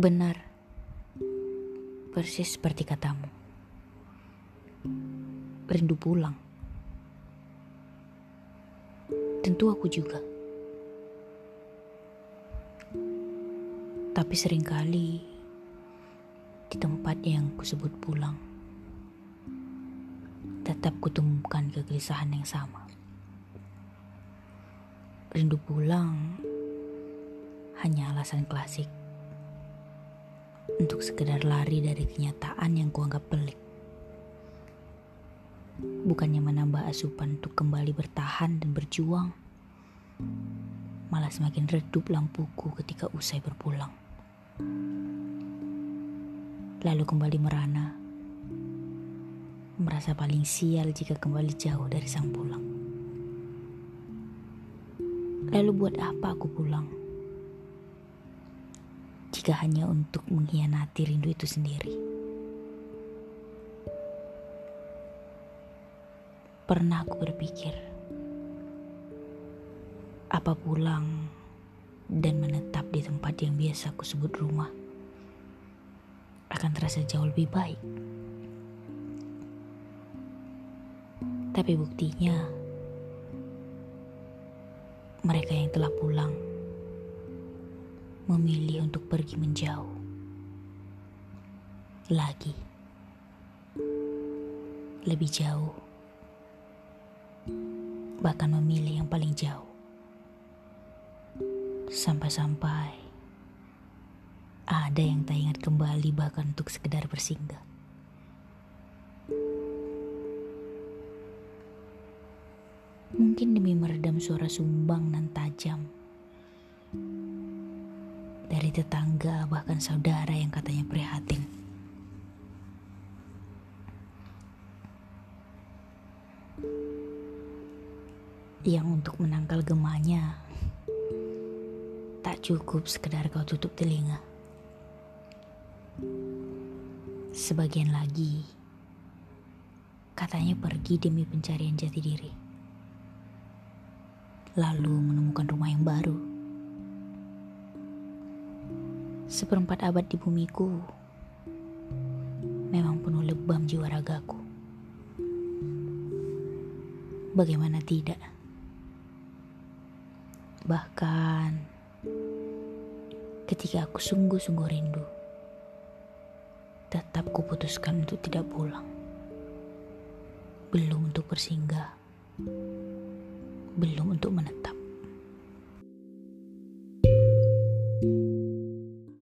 Benar, persis seperti katamu. Rindu pulang. Tentu aku juga. Tapi sering kali di tempat yang kusebut pulang, tetap kutemukan kegelisahan yang sama. Rindu pulang hanya alasan klasik untuk sekedar lari dari kenyataan yang kuanggap pelik. Bukannya menambah asupan untuk kembali bertahan dan berjuang, malah semakin redup lampuku ketika usai berpulang. Lalu kembali merana, merasa paling sial jika kembali jauh dari sang pulang. Lalu buat apa aku pulang? Jika hanya untuk mengkhianati rindu itu sendiri. Pernah aku berpikir, apa pulang dan menetap di tempat yang biasa aku sebut rumah akan terasa jauh lebih baik. Tapi buktinya, mereka yang telah pulang memilih untuk pergi menjauh. Lagi. Lebih jauh. Bahkan memilih yang paling jauh. Sampai-sampai ada yang tak ingat kembali bahkan untuk sekedar bersinggah. Mungkin demi meredam suara sumbang dan tajam dari tetangga, bahkan saudara yang katanya prihatin. Yang untuk menangkal gemanya tak cukup sekedar kau tutup telinga. Sebagian lagi katanya pergi demi pencarian jati diri. Lalu menemukan rumah yang baru Seperempat abad di bumiku memang penuh lebam jiwa ragaku. Bagaimana tidak? Bahkan ketika aku sungguh-sungguh rindu, tetap kuputuskan untuk tidak pulang. Belum untuk bersinggah, belum untuk menetap.